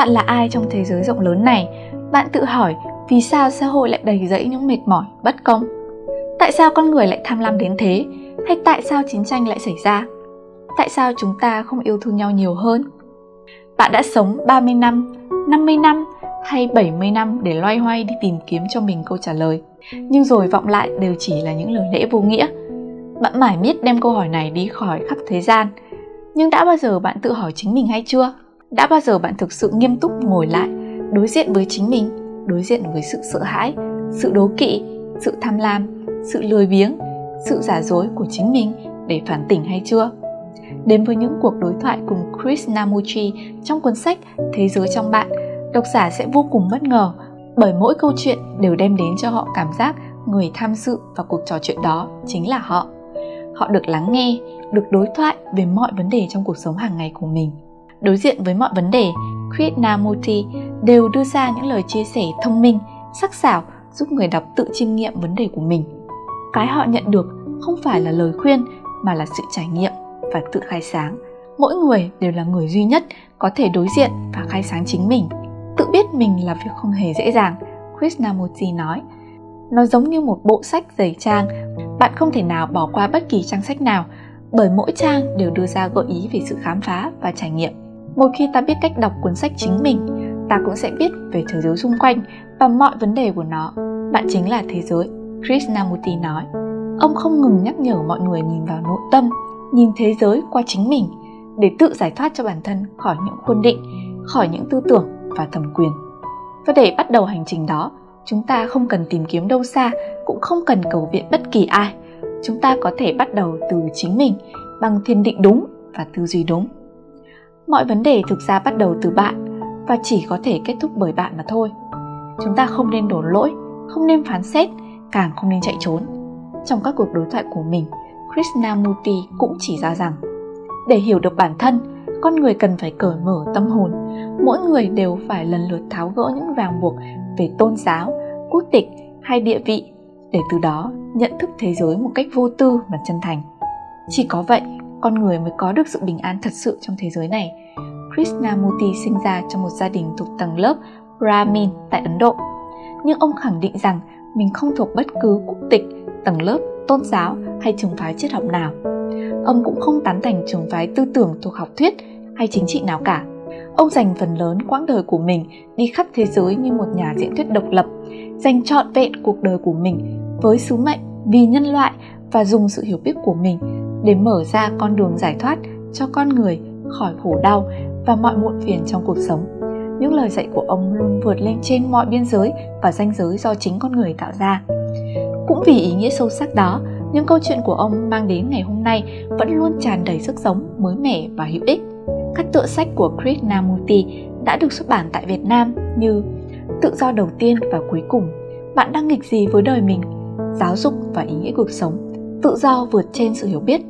Bạn là ai trong thế giới rộng lớn này? Bạn tự hỏi vì sao xã hội lại đầy rẫy những mệt mỏi, bất công? Tại sao con người lại tham lam đến thế? Hay tại sao chiến tranh lại xảy ra? Tại sao chúng ta không yêu thương nhau nhiều hơn? Bạn đã sống 30 năm, 50 năm hay 70 năm để loay hoay đi tìm kiếm cho mình câu trả lời. Nhưng rồi vọng lại đều chỉ là những lời lẽ vô nghĩa. Bạn mải miết đem câu hỏi này đi khỏi khắp thế gian. Nhưng đã bao giờ bạn tự hỏi chính mình hay chưa? Đã bao giờ bạn thực sự nghiêm túc ngồi lại, đối diện với chính mình, đối diện với sự sợ hãi, sự đố kỵ, sự tham lam, sự lười biếng, sự giả dối của chính mình để phản tỉnh hay chưa? Đến với những cuộc đối thoại cùng Chris Namuchi trong cuốn sách Thế giới trong bạn, độc giả sẽ vô cùng bất ngờ bởi mỗi câu chuyện đều đem đến cho họ cảm giác người tham dự vào cuộc trò chuyện đó chính là họ. Họ được lắng nghe, được đối thoại về mọi vấn đề trong cuộc sống hàng ngày của mình. Đối diện với mọi vấn đề, Krishnamurti đều đưa ra những lời chia sẻ thông minh, sắc sảo giúp người đọc tự chiêm nghiệm vấn đề của mình. Cái họ nhận được không phải là lời khuyên mà là sự trải nghiệm và tự khai sáng. Mỗi người đều là người duy nhất có thể đối diện và khai sáng chính mình. Tự biết mình là việc không hề dễ dàng, Krishnamurti nói. Nó giống như một bộ sách dày trang, bạn không thể nào bỏ qua bất kỳ trang sách nào bởi mỗi trang đều đưa ra gợi ý về sự khám phá và trải nghiệm. Một khi ta biết cách đọc cuốn sách chính mình, ta cũng sẽ biết về thế giới xung quanh và mọi vấn đề của nó. Bạn chính là thế giới, Krishnamurti nói. Ông không ngừng nhắc nhở mọi người nhìn vào nội tâm, nhìn thế giới qua chính mình để tự giải thoát cho bản thân khỏi những khuôn định, khỏi những tư tưởng và thẩm quyền. Và để bắt đầu hành trình đó, chúng ta không cần tìm kiếm đâu xa, cũng không cần cầu viện bất kỳ ai. Chúng ta có thể bắt đầu từ chính mình bằng thiên định đúng và tư duy đúng. Mọi vấn đề thực ra bắt đầu từ bạn và chỉ có thể kết thúc bởi bạn mà thôi. Chúng ta không nên đổ lỗi, không nên phán xét, càng không nên chạy trốn. Trong các cuộc đối thoại của mình, Krishnamurti cũng chỉ ra rằng để hiểu được bản thân, con người cần phải cởi mở tâm hồn. Mỗi người đều phải lần lượt tháo gỡ những ràng buộc về tôn giáo, quốc tịch hay địa vị để từ đó nhận thức thế giới một cách vô tư và chân thành. Chỉ có vậy, con người mới có được sự bình an thật sự trong thế giới này. Krishnamurti sinh ra trong một gia đình thuộc tầng lớp Brahmin tại Ấn Độ. Nhưng ông khẳng định rằng mình không thuộc bất cứ quốc tịch, tầng lớp, tôn giáo hay trường phái triết học nào. Ông cũng không tán thành trường phái tư tưởng thuộc học thuyết hay chính trị nào cả. Ông dành phần lớn quãng đời của mình đi khắp thế giới như một nhà diễn thuyết độc lập, dành trọn vẹn cuộc đời của mình với sứ mệnh vì nhân loại và dùng sự hiểu biết của mình để mở ra con đường giải thoát cho con người khỏi khổ đau và mọi muộn phiền trong cuộc sống. Những lời dạy của ông luôn vượt lên trên mọi biên giới và ranh giới do chính con người tạo ra. Cũng vì ý nghĩa sâu sắc đó, những câu chuyện của ông mang đến ngày hôm nay vẫn luôn tràn đầy sức sống, mới mẻ và hữu ích. Các tựa sách của Krishnamurti đã được xuất bản tại Việt Nam như Tự do đầu tiên và cuối cùng, Bạn đang nghịch gì với đời mình, Giáo dục và ý nghĩa cuộc sống, Tự do vượt trên sự hiểu biết